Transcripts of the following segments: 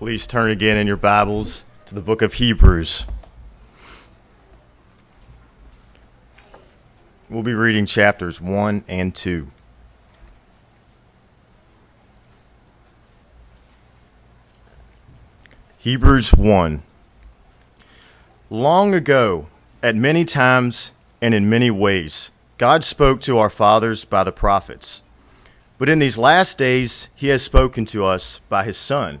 Please turn again in your Bibles to the book of Hebrews. We'll be reading chapters 1 and 2. Hebrews 1. Long ago, at many times and in many ways, God spoke to our fathers by the prophets. But in these last days, he has spoken to us by his Son,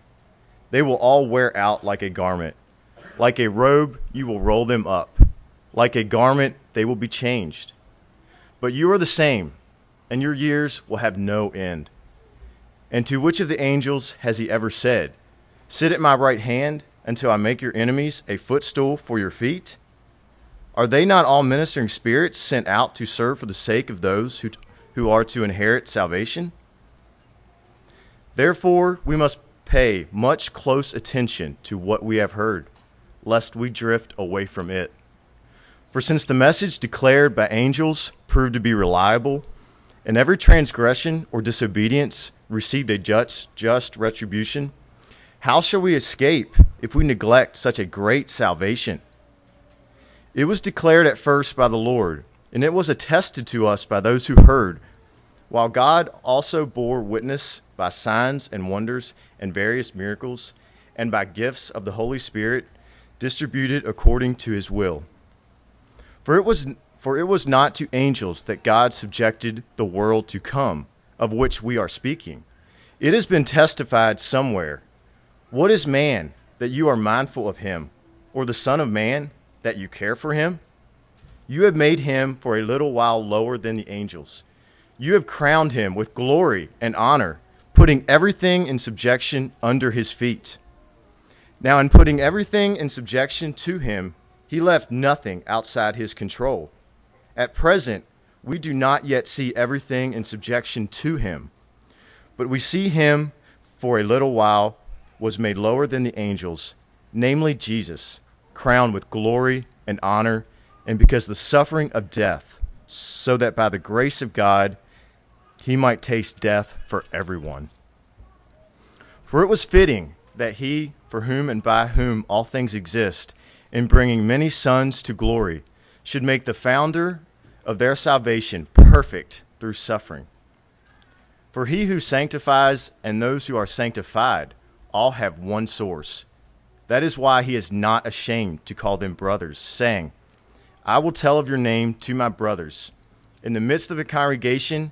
They will all wear out like a garment. Like a robe, you will roll them up. Like a garment, they will be changed. But you are the same, and your years will have no end. And to which of the angels has he ever said, Sit at my right hand until I make your enemies a footstool for your feet? Are they not all ministering spirits sent out to serve for the sake of those who, who are to inherit salvation? Therefore, we must pay much close attention to what we have heard, lest we drift away from it. For since the message declared by angels proved to be reliable, and every transgression or disobedience received a just, just retribution, how shall we escape if we neglect such a great salvation? It was declared at first by the Lord, and it was attested to us by those who heard, while God also bore witness by signs and wonders and various miracles, and by gifts of the Holy Spirit distributed according to his will. For it was for it was not to angels that God subjected the world to come, of which we are speaking. It has been testified somewhere what is man that you are mindful of him, or the Son of Man that you care for him? You have made him for a little while lower than the angels. You have crowned him with glory and honor, putting everything in subjection under his feet. Now, in putting everything in subjection to him, he left nothing outside his control. At present, we do not yet see everything in subjection to him, but we see him for a little while was made lower than the angels, namely Jesus, crowned with glory and honor, and because the suffering of death, so that by the grace of God he might taste death for everyone. For it was fitting that he, for whom and by whom all things exist, in bringing many sons to glory, should make the founder of their salvation perfect through suffering. For he who sanctifies and those who are sanctified all have one source. That is why he is not ashamed to call them brothers, saying, I will tell of your name to my brothers. In the midst of the congregation,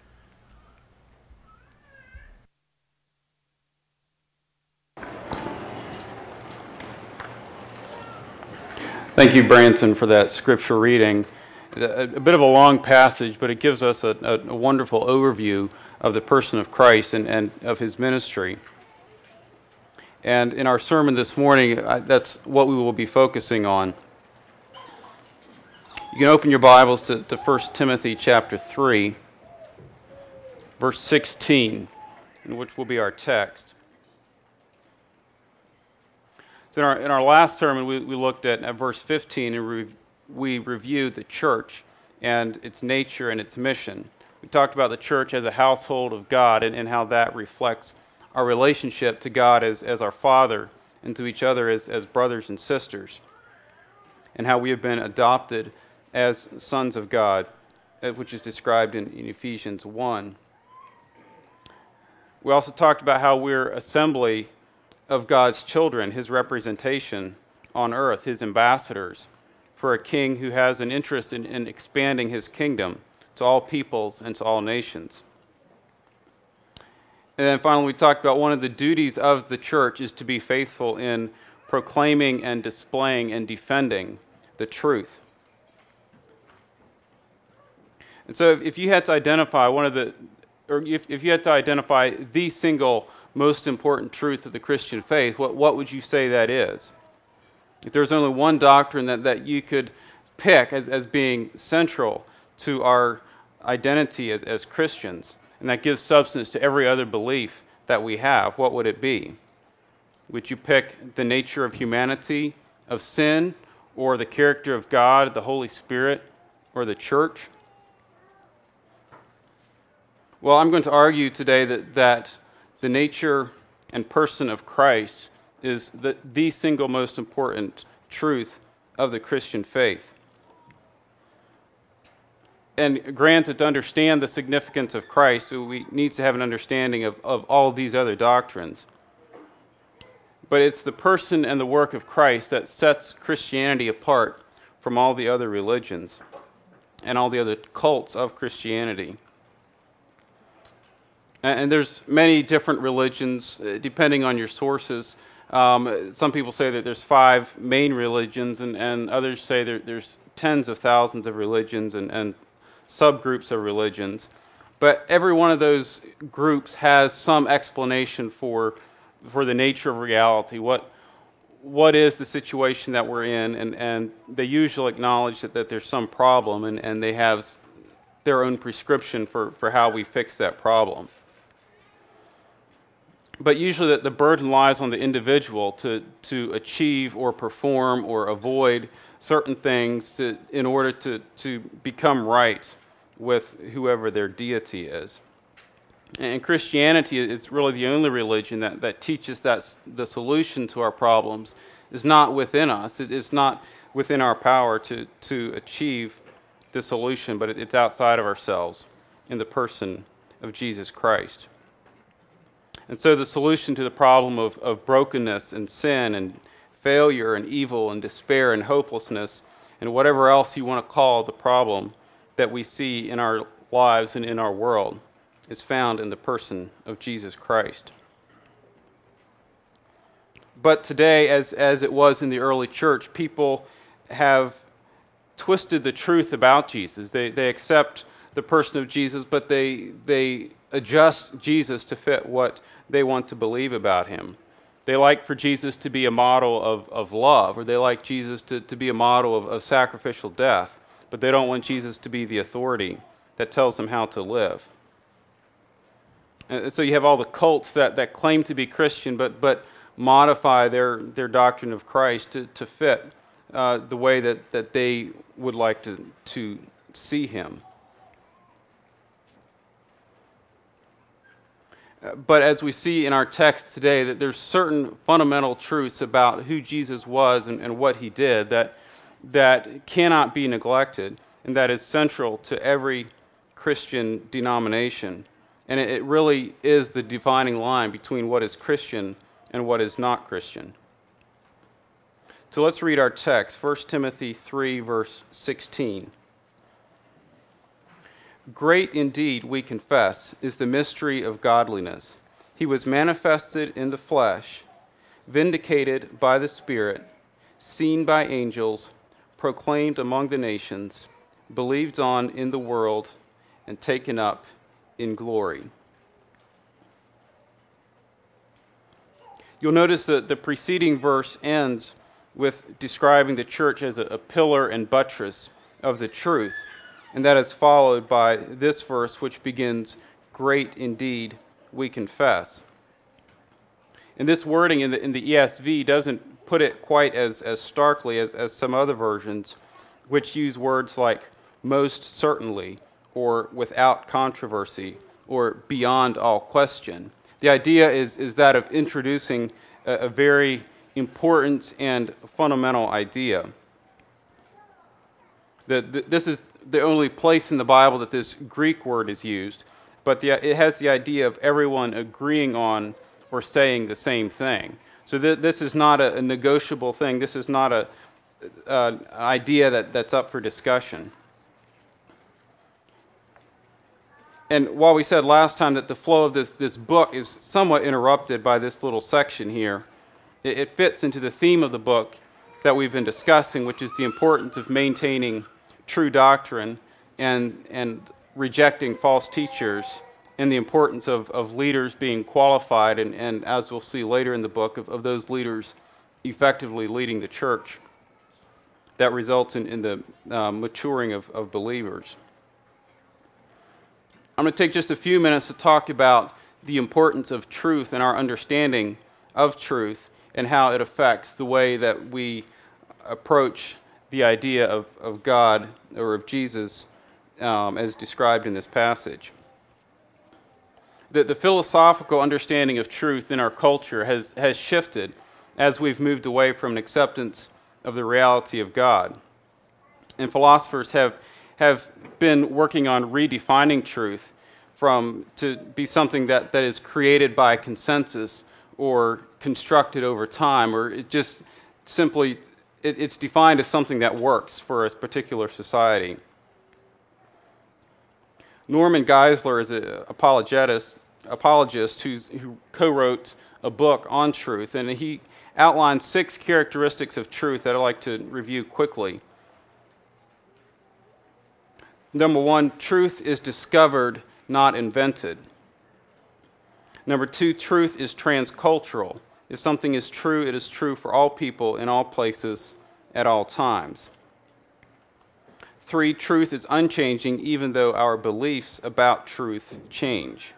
Thank you, Branson, for that scripture reading. A, bit of a long passage, but it gives us a, a, a wonderful overview of the person of Christ and, and of his ministry. And in our sermon this morning, I, that's what we will be focusing on. You can open your Bibles to, to 1 Timothy chapter 3, verse 16, which will be our text. So in our, in our last sermon, we, we looked at, at verse 15 and re, we reviewed the church and its nature and its mission. We talked about the church as a household of God and, and how that reflects our relationship to God as, as our Father and to each other as, as brothers and sisters, and how we have been adopted as sons of God, uh, which is described in, in Ephesians 1. We also talked about how we're assembly of God's children, his representation on earth, his ambassadors, for a king who has an interest in, in expanding his kingdom to all peoples and to all nations. And then finally, we talked about one of the duties of the church is to be faithful in proclaiming and displaying and defending the truth. And so, if, if you had to identify one of the, or if, if you had to identify the single most important truth of the Christian faith, what, what would you say that is? If there's only one doctrine that, that you could pick as, as being central to our identity as, as Christians, and that gives substance to every other belief that we have, what would it be? Would you pick the nature of humanity, of sin, or the character of God, the Holy Spirit, or the church? Well, I'm going to argue today that, that the nature and person of Christ is the, the single most important truth of the Christian faith. And granted, to understand the significance of Christ, we need to have an understanding of, of all these other doctrines. But it's the person and the work of Christ that sets Christianity apart from all the other religions and all the other cults of Christianity. And there's many different religions, uh, depending on your sources. Um, some people say that there's five main religions, and, and others say there, there's tens of thousands of religions and, and subgroups of religions. But every one of those groups has some explanation for, for the nature of reality. What, what is the situation that we're in? And, and they usually acknowledge that, that there's some problem, and, and they have their own prescription for, for how we fix that problem but usually the, the burden lies on the individual to, to achieve or perform or avoid certain things to, in order to, to become right with whoever their deity is. And Christianity is really the only religion that, that teaches that the solution to our problems is not within us. It is not within our power to, to achieve the solution, but it's outside of ourselves in the person of Jesus Christ. And so the solution to the problem of, of brokenness and sin and failure and evil and despair and hopelessness and whatever else you want to call the problem that we see in our lives and in our world is found in the person of Jesus Christ. But today, as, as it was in the early church, people have twisted the truth about Jesus. They, they accept the person of Jesus, but they, they adjust Jesus to fit what they want to believe about him. They like for Jesus to be a model of, of love, or they like Jesus to, to be a model of, of sacrificial death, but they don't want Jesus to be the authority that tells them how to live. And so you have all the cults that, that claim to be Christian, but, but modify their, their doctrine of Christ to, to fit uh, the way that, that they would like to, to see him. But as we see in our text today, that there's certain fundamental truths about who Jesus was and, and what he did that, that cannot be neglected and that is central to every Christian denomination. And it, it really is the defining line between what is Christian and what is not Christian. So let's read our text 1 Timothy 3, verse 16. Great indeed, we confess, is the mystery of godliness. He was manifested in the flesh, vindicated by the Spirit, seen by angels, proclaimed among the nations, believed on in the world, and taken up in glory. You'll notice that the preceding verse ends with describing the church as a, pillar and buttress of the truth. And that is followed by this verse, which begins, Great indeed, we confess. And this wording in the, in the ESV doesn't put it quite as, as starkly as, as some other versions, which use words like most certainly, or without controversy, or beyond all question. The idea is, is that of introducing a, a very important and fundamental idea. The, the, this is the only place in the Bible that this Greek word is used, but the, it has the idea of everyone agreeing on or saying the same thing. So th- this is not a, a, negotiable thing. This is not a, uh, idea that, that's up for discussion. And while we said last time that the flow of this, this book is somewhat interrupted by this little section here, it, it fits into the theme of the book that we've been discussing, which is the importance of maintaining true doctrine and, and rejecting false teachers, and the importance of, of leaders being qualified, and, and as we'll see later in the book, of, of those leaders effectively leading the church. That results in, in the uh, maturing of, of believers. I'm going to take just a few minutes to talk about the importance of truth and our understanding of truth and how it affects the way that we approach the idea of, of God or of Jesus um, as described in this passage. The, the philosophical understanding of truth in our culture has, has shifted as we've moved away from an acceptance of the reality of God. And philosophers have have been working on redefining truth from to be something that, that is created by consensus or constructed over time, or it just simply it, it's defined as something that works for a particular society. Norman Geisler is an apologist, apologist who co-wrote a book on truth, and he outlined six characteristics of truth that I'd like to review quickly. Number one, truth is discovered, not invented. Number two, truth is transcultural. If something is true, it is true for all people in all places at all times. Three, truth is unchanging even though our beliefs about truth change.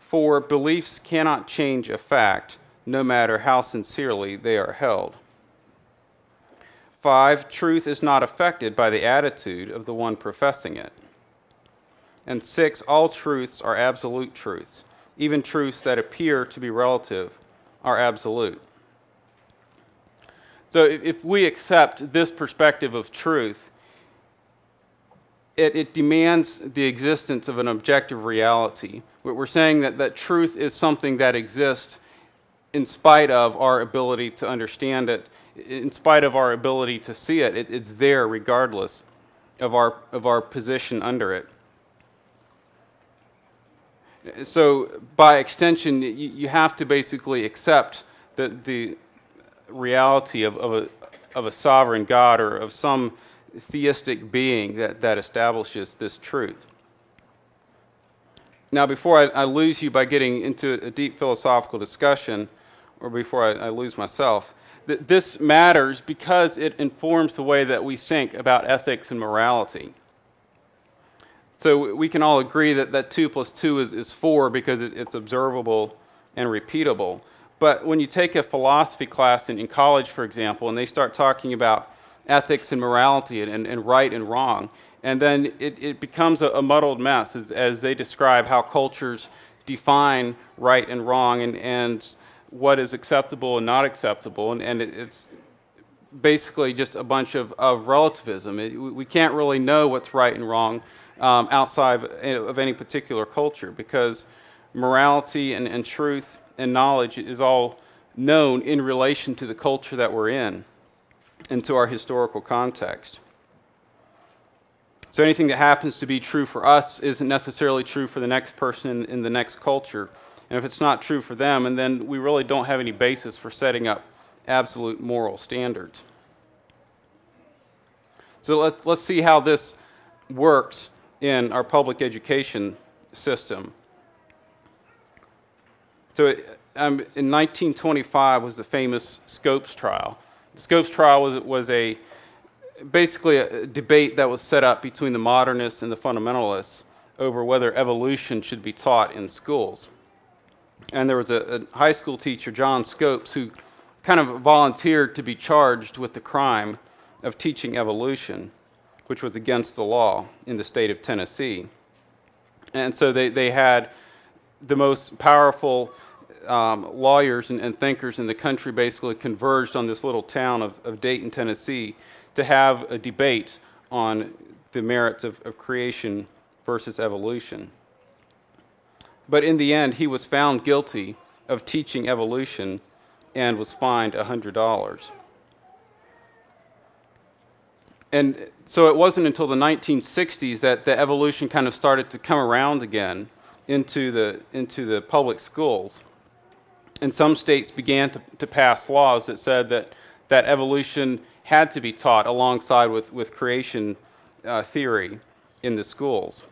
Four, beliefs cannot change a fact no matter how sincerely they are held. Five, truth is not affected by the attitude of the one professing it. And six, all truths are absolute truths. Even truths that appear to be relative are absolute. So if we accept this perspective of truth, it, it, demands the existence of an objective reality. We're saying that, that truth is something that exists in spite of our ability to understand it in spite of our ability to see it, it, it's there regardless of our, of our position under it. So, by extension, you, you have to basically accept the, the reality of, of, a, of a sovereign God or of some theistic being that, that establishes this truth. Now, before I, I, lose you by getting into a deep philosophical discussion, or before I, I lose myself, that this matters because it informs the way that we think about ethics and morality. So we can all agree that, that 2 plus 2 is, is 4 because it, it's observable and repeatable. But when you take a philosophy class in, in college, for example, and they start talking about ethics and morality and, and, and right and wrong, and then it, it becomes a, a muddled mess as, as they describe how cultures define right and wrong and, and what is acceptable and not acceptable, and, and it's basically just a bunch of, of relativism. It, we can't really know what's right and wrong um, outside of, of, any particular culture because morality and, and truth and knowledge is all known in relation to the culture that we're in and to our historical context. So anything that happens to be true for us isn't necessarily true for the next person in, in the next culture. And if it's not true for them, and then we really don't have any basis for setting up absolute moral standards. So let's, let's see how this works in our public education system. So it, um, in 1925 was the famous Scopes trial. The Scopes trial was, was a basically a debate that was set up between the modernists and the fundamentalists over whether evolution should be taught in schools. And there was a, a high school teacher, John Scopes, who kind of volunteered to be charged with the crime of teaching evolution, which was against the law in the state of Tennessee. And so they, they had the most powerful um, lawyers and, and, thinkers in the country basically converged on this little town of, of Dayton, Tennessee, to have a debate on the merits of, of creation versus evolution. But in the end, he was found guilty of teaching evolution and was fined $100. And so it wasn't until the 1960s that the evolution kind of started to come around again into the, into the public schools. And some states began to, to pass laws that said that, that evolution had to be taught alongside with, with creation uh, theory in the schools.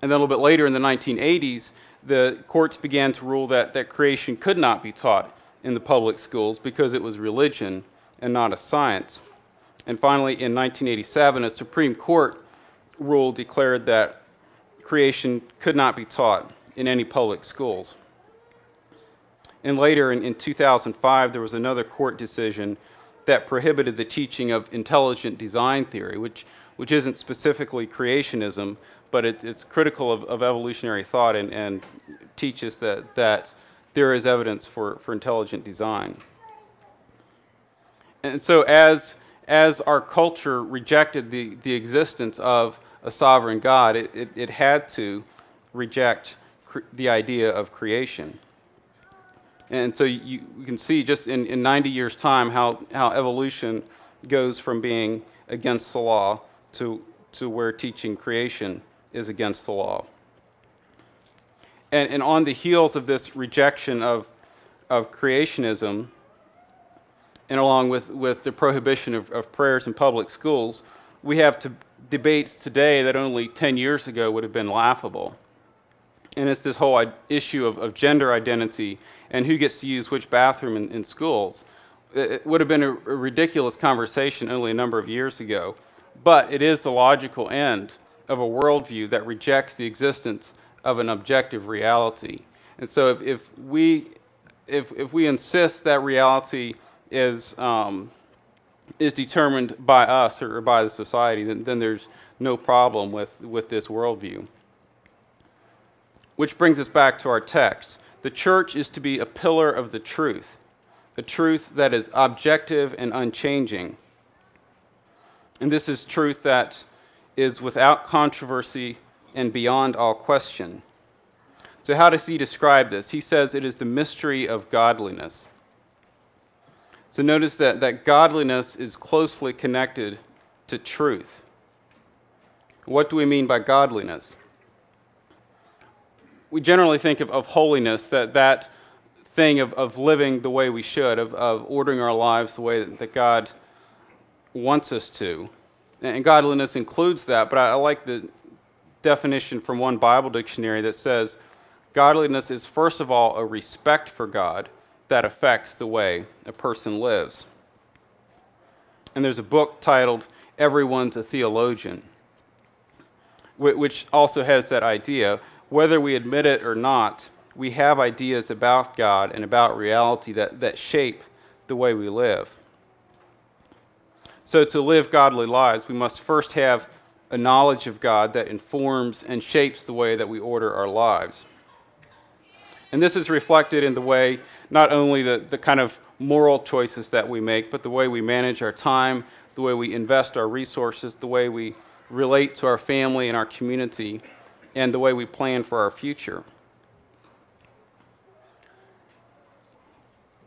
And then a little bit later in the 1980s, the courts began to rule that, that creation could not be taught in the public schools because it was religion and not a science. And finally, in 1987, a Supreme Court rule declared that creation could not be taught in any public schools. And later in, in 2005, there was another court decision that prohibited the teaching of intelligent design theory, which, which isn't specifically creationism, but it, it's critical of, of evolutionary thought and, and teaches that, that there is evidence for, for intelligent design. And so, as, as our culture rejected the, the existence of a sovereign God, it, it, it had to reject cre- the idea of creation. And so you, you can see just in, in 90 years' time how, how evolution goes from being against the law to, to where teaching creation is against the law. And, and on the heels of this rejection of, of creationism, and along with, with the prohibition of, of prayers in public schools, we have to, debates today that only 10 years ago would have been laughable. And it's this whole uh, issue of, of gender identity and who gets to use which bathroom in, in schools. It would have been a, a ridiculous conversation only a number of years ago, but it is the logical end of a worldview that rejects the existence of an objective reality. And so if, if, we, if, if we insist that reality is, um, is determined by us or by the society, then, then there's no problem with, with this worldview. Which brings us back to our text. The church is to be a pillar of the truth, a truth that is objective and unchanging. And this is truth that is without controversy and beyond all question. So, how does he describe this? He says it is the mystery of godliness. So, notice that, that godliness is closely connected to truth. What do we mean by godliness? we generally think of, of holiness, that that thing of, of living the way we should, of, of ordering our lives the way that, that God wants us to. And godliness includes that, but I, I like the definition from one Bible dictionary that says godliness is, first of all, a respect for God that affects the way a person lives. And there's a book titled Everyone's a Theologian, which also has that idea whether we admit it or not, we have ideas about God and about reality that, that shape the way we live. So, to live godly lives, we must first have a knowledge of God that informs and shapes the way that we order our lives. And this is reflected in the way, not only the, the kind of moral choices that we make, but the way we manage our time, the way we invest our resources, the way we relate to our family and our community, and the way we plan for our future.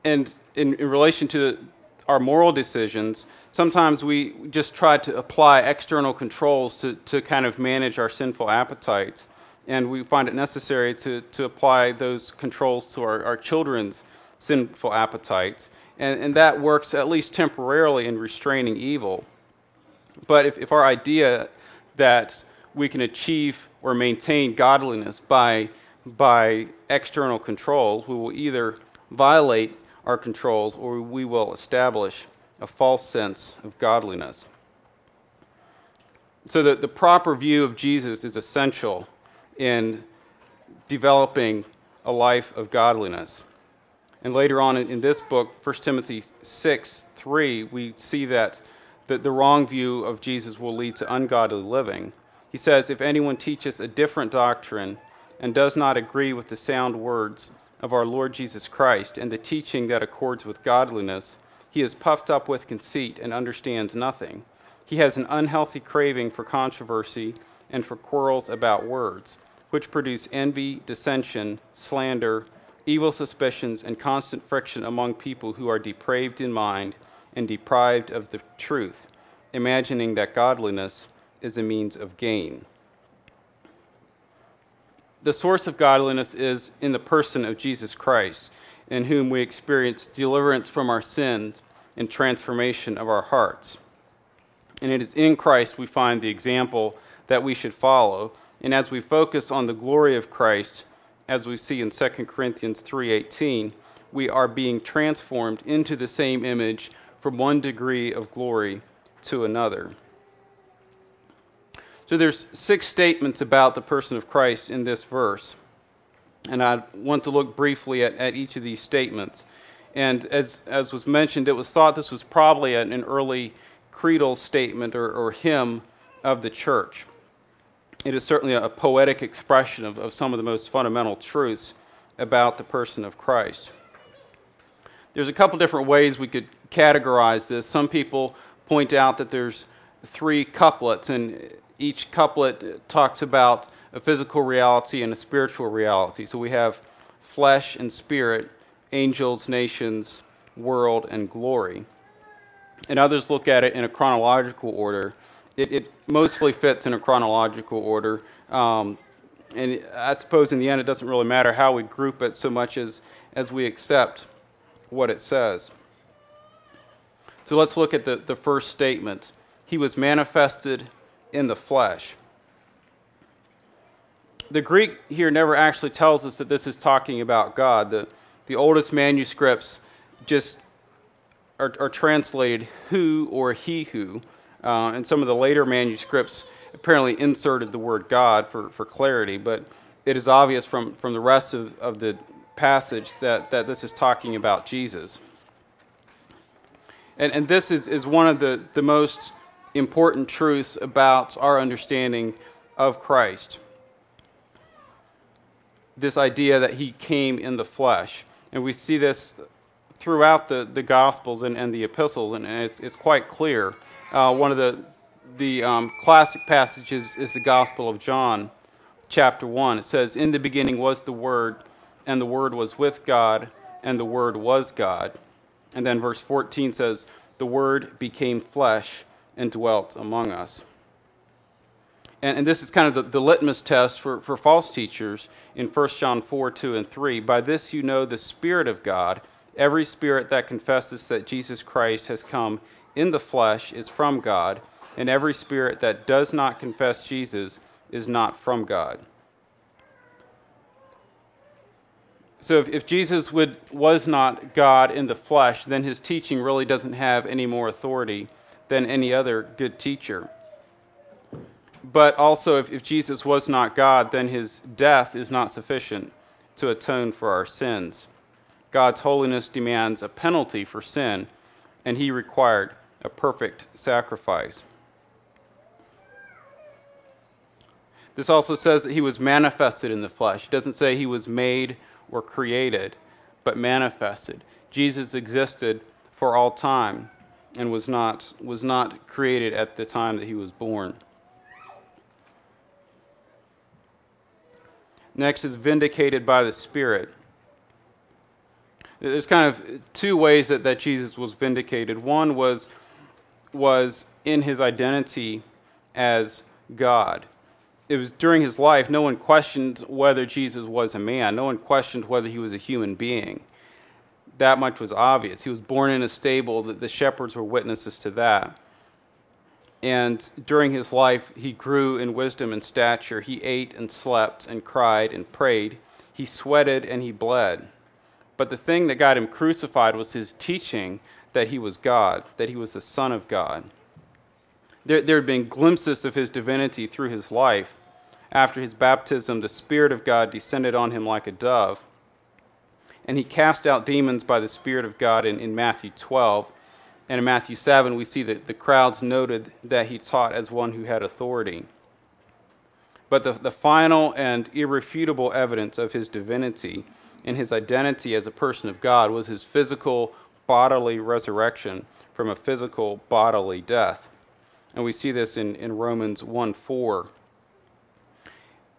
And in, in relation to our moral decisions, sometimes we just try to apply external controls to, to kind of manage our sinful appetites. And we find it necessary to, to apply those controls to our, our children's sinful appetites. And, and that works at least temporarily in restraining evil. But if, if our idea that we can achieve or maintain godliness by, by external controls, we will either violate our controls or we will establish a false sense of godliness. So, the, the proper view of Jesus is essential in developing a life of godliness. And later on in, this book, 1 Timothy 6 3, we see that the, the wrong view of Jesus will lead to ungodly living. He says, If anyone teaches a different doctrine and does not agree with the sound words of our Lord Jesus Christ and the teaching that accords with godliness, he is puffed up with conceit and understands nothing. He has an unhealthy craving for controversy and for quarrels about words, which produce envy, dissension, slander, evil suspicions, and constant friction among people who are depraved in mind and deprived of the truth, imagining that godliness is a means of gain. The source of godliness is in the person of Jesus Christ, in whom we experience deliverance from our sins and transformation of our hearts. And it is in Christ we find the example that we should follow. And as we focus on the glory of Christ, as we see in 2 Corinthians 3:18, we are being transformed into the same image from one degree of glory to another. So there's six statements about the person of Christ in this verse. And I want to look briefly at, at each of these statements. And as, as was mentioned, it was thought this was probably an, an early creedal statement or, or hymn of the church. It is certainly a, poetic expression of, of some of the most fundamental truths about the person of Christ. There's a couple different ways we could categorize this. Some people point out that there's three couplets, and each couplet talks about a physical reality and a spiritual reality. So we have flesh and spirit, angels, nations, world, and glory. And others look at it in a chronological order. It, it mostly fits in a chronological order. Um, and I suppose in the end it doesn't really matter how we group it so much as, as we accept what it says. So let's look at the, the first statement. He was manifested in the flesh. The Greek here never actually tells us that this is talking about God. The, the oldest manuscripts just are, are translated who or he who. Uh, and some of the later manuscripts apparently inserted the word God for, for clarity, but it is obvious from, from the rest of, of the passage that, that this is talking about Jesus. And, and this is, is one of the, the most important truths about our understanding of Christ. This idea that he came in the flesh. And we see this throughout the, the Gospels and, and the epistles, and, and it's, it's quite clear. Uh, one of the, the um, classic passages is the Gospel of John, chapter 1. It says, In the beginning was the Word, and the Word was with God, and the Word was God. And then verse 14 says, The Word became flesh and dwelt among us. And, and this is kind of the, the litmus test for, for false teachers in 1 John 4 2 and 3. By this you know the Spirit of God. Every spirit that confesses that Jesus Christ has come in the flesh is from God, and every spirit that does not confess Jesus is not from God. So if, if Jesus would, was not God in the flesh, then his teaching really doesn't have any more authority than any other good teacher. But also, if, if Jesus was not God, then his death is not sufficient to atone for our sins. God's holiness demands a penalty for sin, and he required a perfect sacrifice. This also says that he was manifested in the flesh. It doesn't say he was made or created, but manifested. Jesus existed for all time and was not, was not created at the time that he was born. Next is vindicated by the Spirit. There's kind of two ways that, that Jesus was vindicated. One was, was in his identity as God. It was during his life, no one questioned whether Jesus was a man, no one questioned whether he was a human being. That much was obvious. He was born in a stable, the, the shepherds were witnesses to that. And during his life, he grew in wisdom and stature. He ate and slept and cried and prayed. He sweated and he bled. But the thing that got him crucified was his teaching that he was God, that he was the Son of God. There, there had been glimpses of his divinity through his life. After his baptism, the Spirit of God descended on him like a dove. And he cast out demons by the Spirit of God in, in Matthew 12. And in Matthew 7, we see that the crowds noted that he taught as one who had authority. But the, the final and irrefutable evidence of his divinity and his identity as a person of God was his physical bodily resurrection from a physical bodily death. And we see this in, in Romans 1 4,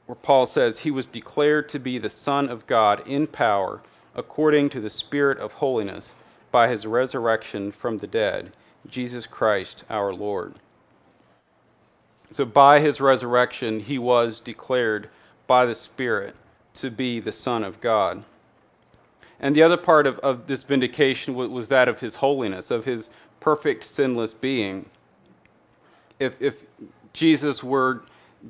where Paul says, He was declared to be the Son of God in power, according to the Spirit of holiness, by his resurrection from the dead, Jesus Christ our Lord. So, by his resurrection, he was declared by the Spirit to be the Son of God. And the other part of, of this vindication was, was that of his holiness, of his perfect, sinless being if, if Jesus were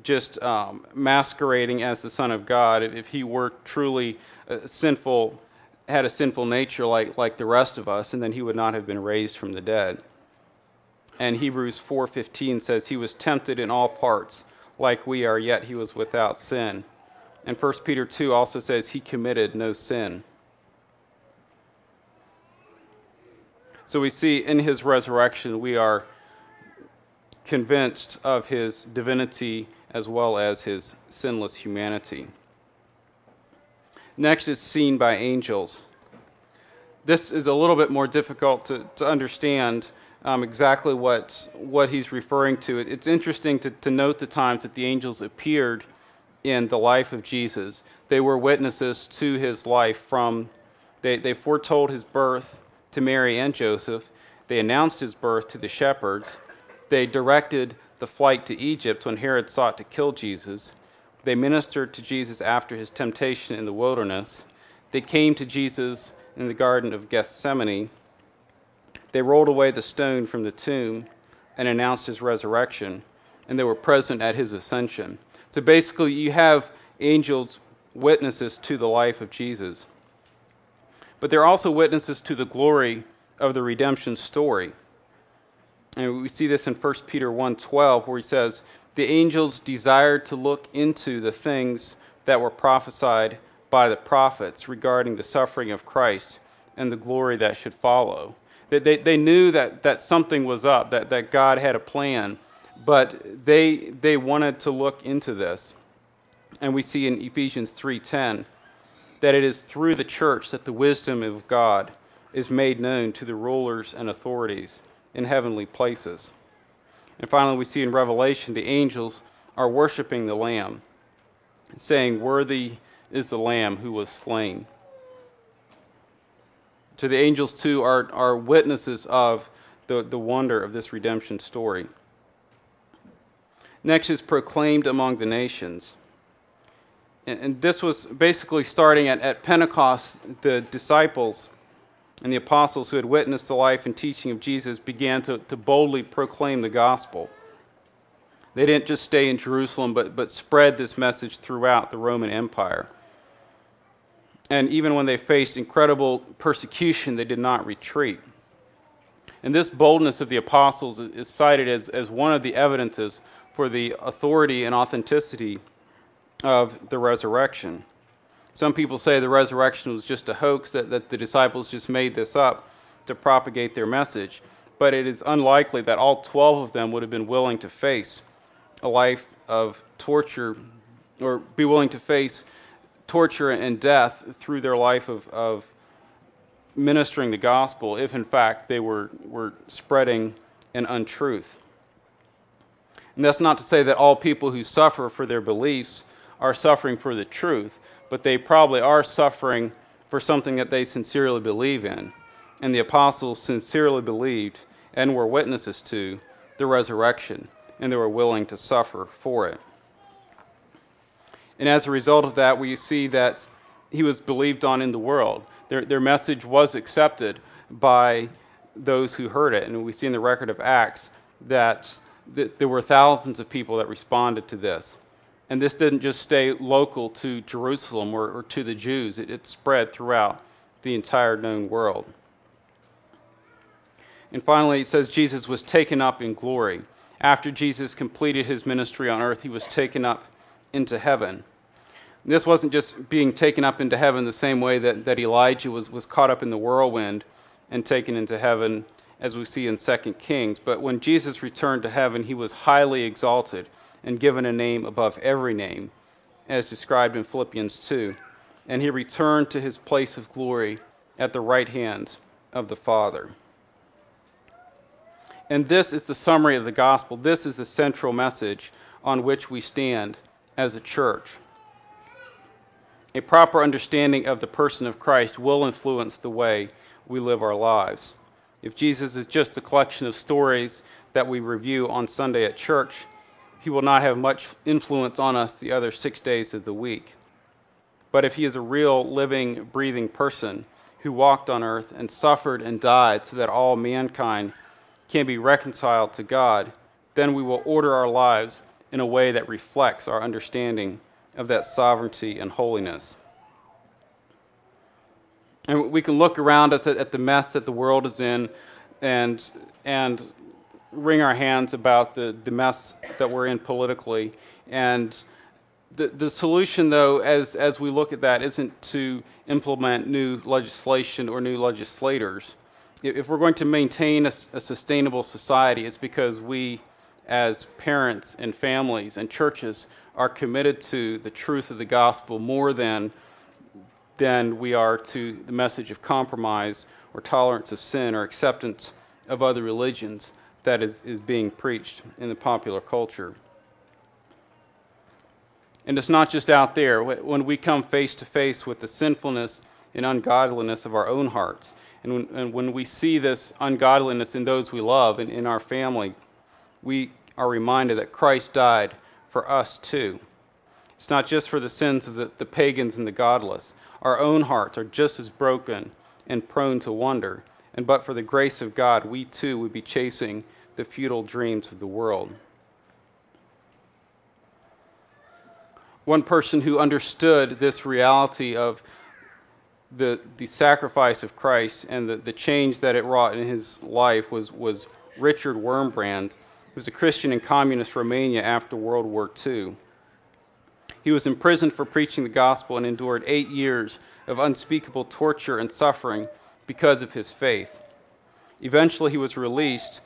just um, masquerading as the Son of God, if he were truly uh, sinful, had a sinful nature like, like the rest of us, and then he would not have been raised from the dead. And Hebrews 4:15 says he was tempted in all parts like we are, yet he was without sin. And 1 Peter 2 also says he committed no sin. So we see in his resurrection we are convinced of his divinity as well as his sinless humanity. Next is seen by angels. This is a little bit more difficult to, to understand um, exactly what, what he's referring to. It's interesting to, to note the times that the angels appeared in the life of Jesus. They were witnesses to his life from, they, they foretold his birth to Mary and Joseph. They announced his birth to the shepherds they directed the flight to Egypt when Herod sought to kill Jesus. They ministered to Jesus after his temptation in the wilderness. They came to Jesus in the Garden of Gethsemane. They rolled away the stone from the tomb and announced his resurrection, and they were present at his ascension. So basically, you have angels witnesses to the life of Jesus. But they're also witnesses to the glory of the redemption story. And we see this in 1 Peter 1:12 where he says, "The angels desired to look into the things that were prophesied by the prophets regarding the suffering of Christ and the glory that should follow." They, they, they knew that, that something was up, that, that God had a plan, but they, they wanted to look into this. And we see in Ephesians 3:10 that it is through the church that the wisdom of God is made known to the rulers and authorities in heavenly places. And finally, we see in Revelation the angels are worshiping the Lamb, saying, Worthy is the Lamb who was slain. To the angels, too, are, are witnesses of the, the wonder of this redemption story. Next is proclaimed among the nations. And, this was basically starting at, at Pentecost, the disciples and the apostles who had witnessed the life and teaching of Jesus began to, to boldly proclaim the gospel. They didn't just stay in Jerusalem, but, but spread this message throughout the Roman Empire. And even when they faced incredible persecution, they did not retreat. And this boldness of the apostles is cited as, as one of the evidences for the authority and authenticity of the resurrection. Some people say the resurrection was just a hoax, that, that the disciples just made this up to propagate their message. But it is unlikely that all 12 of them would have been willing to face a life of torture or be willing to face torture and death through their life of, of ministering the gospel if, in fact, they were, were spreading an untruth. And that's not to say that all people who suffer for their beliefs are suffering for the truth, but they probably are suffering for something that they sincerely believe in. And the apostles sincerely believed and were witnesses to the resurrection, and they were willing to suffer for it. And as a result of that, we see that he was believed on in the world. Their, their message was accepted by those who heard it. And we see in the record of Acts that th- there were thousands of people that responded to this. And this didn't just stay local to Jerusalem or, or to the Jews, it, it spread throughout the entire known world. And finally, it says Jesus was taken up in glory. After Jesus completed his ministry on earth, he was taken up into heaven. And this wasn't just being taken up into heaven the same way that, that Elijah was, was caught up in the whirlwind and taken into heaven, as we see in 2 Kings. But when Jesus returned to heaven, he was highly exalted and given a name above every name, as described in Philippians 2. And he returned to his place of glory at the right hand of the Father. And this is the summary of the gospel. This is the central message on which we stand as a church. A proper understanding of the person of Christ will influence the way we live our lives. If Jesus is just a collection of stories that we review on Sunday at church, he will not have much influence on us the other six days of the week. But if he is a real, living, breathing person who walked on earth and suffered and died so that all mankind can be reconciled to God, then we will order our lives in a way that reflects our understanding of that sovereignty and holiness. And we can look around us at, the mess that the world is in and, and wring our hands about the, the mess that we're in politically. And the, the solution, though, as, as we look at that, isn't to implement new legislation or new legislators if we're going to maintain a, a, sustainable society, it's because we, as parents and families and churches, are committed to the truth of the gospel more than, than we are to the message of compromise or tolerance of sin or acceptance of other religions that is, is being preached in the popular culture. And it's not just out there. When we come face to face with the sinfulness and ungodliness of our own hearts, and when, and when we see this ungodliness in those we love and in our family, we are reminded that Christ died for us too. It's not just for the sins of the, the pagans and the godless. Our own hearts are just as broken and prone to wonder. And but for the grace of God, we too would be chasing the futile dreams of the world. One person who understood this reality of the, the sacrifice of Christ and the, the change that it wrought in his life was, was Richard Wurmbrand, who was a Christian in communist Romania after World War II. He was imprisoned for preaching the gospel and endured eight years of unspeakable torture and suffering because of his faith. Eventually, he was released,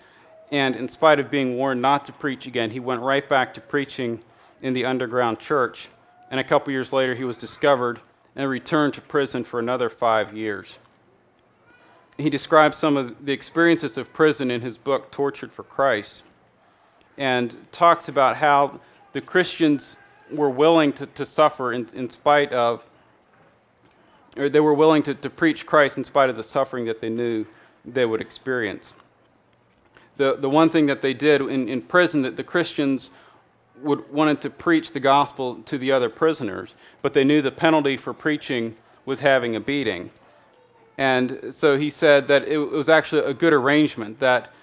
and in spite of being warned not to preach again, he went right back to preaching in the underground church. And a couple years later, he was discovered and returned to prison for another five years. He describes some of the experiences of prison in his book, Tortured for Christ, and talks about how the Christians were willing to, to suffer in, in spite of, or they were willing to, to preach Christ in spite of the suffering that they knew they would experience. The, the one thing that they did in, in prison that the Christians would, wanted to preach the gospel to the other prisoners, but they knew the penalty for preaching was having a beating. And so he said that it was actually a good arrangement that,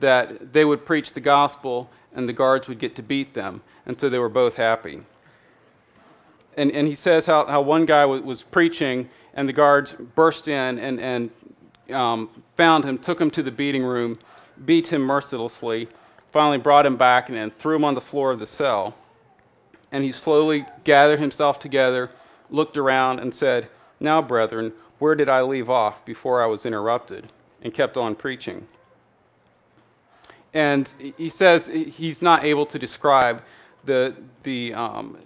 that they would preach the gospel and the guards would get to beat them. And so they were both happy. And, and he says how, how one guy was, was preaching and the guards burst in and, and um, found him, took him to the beating room, beat him mercilessly finally brought him back and then threw him on the floor of the cell. And he slowly gathered himself together, looked around, and said, Now, brethren, where did I leave off before I was interrupted? And kept on preaching. And he says he's not able to describe the, the um,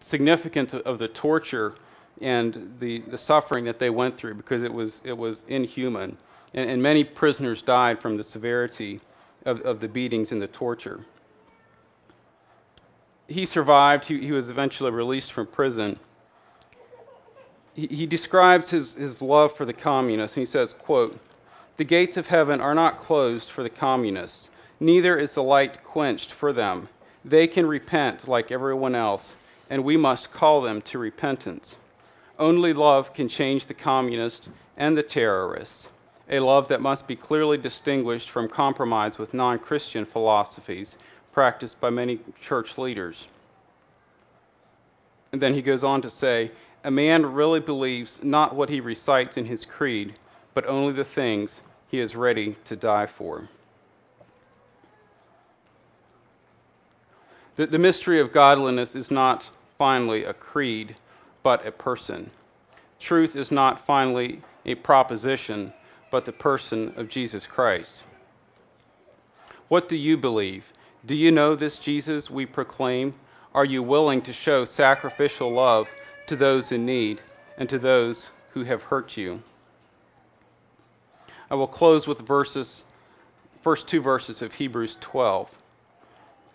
significance of the torture and the, the suffering that they went through because it was, it was inhuman. And, and many prisoners died from the severity of, of the beatings and the torture. He survived, he, he was eventually released from prison. He, he describes his, his love for the communists, and he says, quote, The gates of heaven are not closed for the communists, neither is the light quenched for them. They can repent like everyone else, and we must call them to repentance. Only love can change the communists and the terrorists, a love that must be clearly distinguished from compromise with non Christian philosophies practiced by many church leaders. And then he goes on to say, A man really believes not what he recites in his creed, but only the things he is ready to die for. The, the mystery of godliness is not finally a creed but a person. Truth is not finally a proposition, but the person of Jesus Christ. What do you believe? Do you know this Jesus we proclaim? Are you willing to show sacrificial love to those in need and to those who have hurt you? I will close with verses first two verses of Hebrews 12.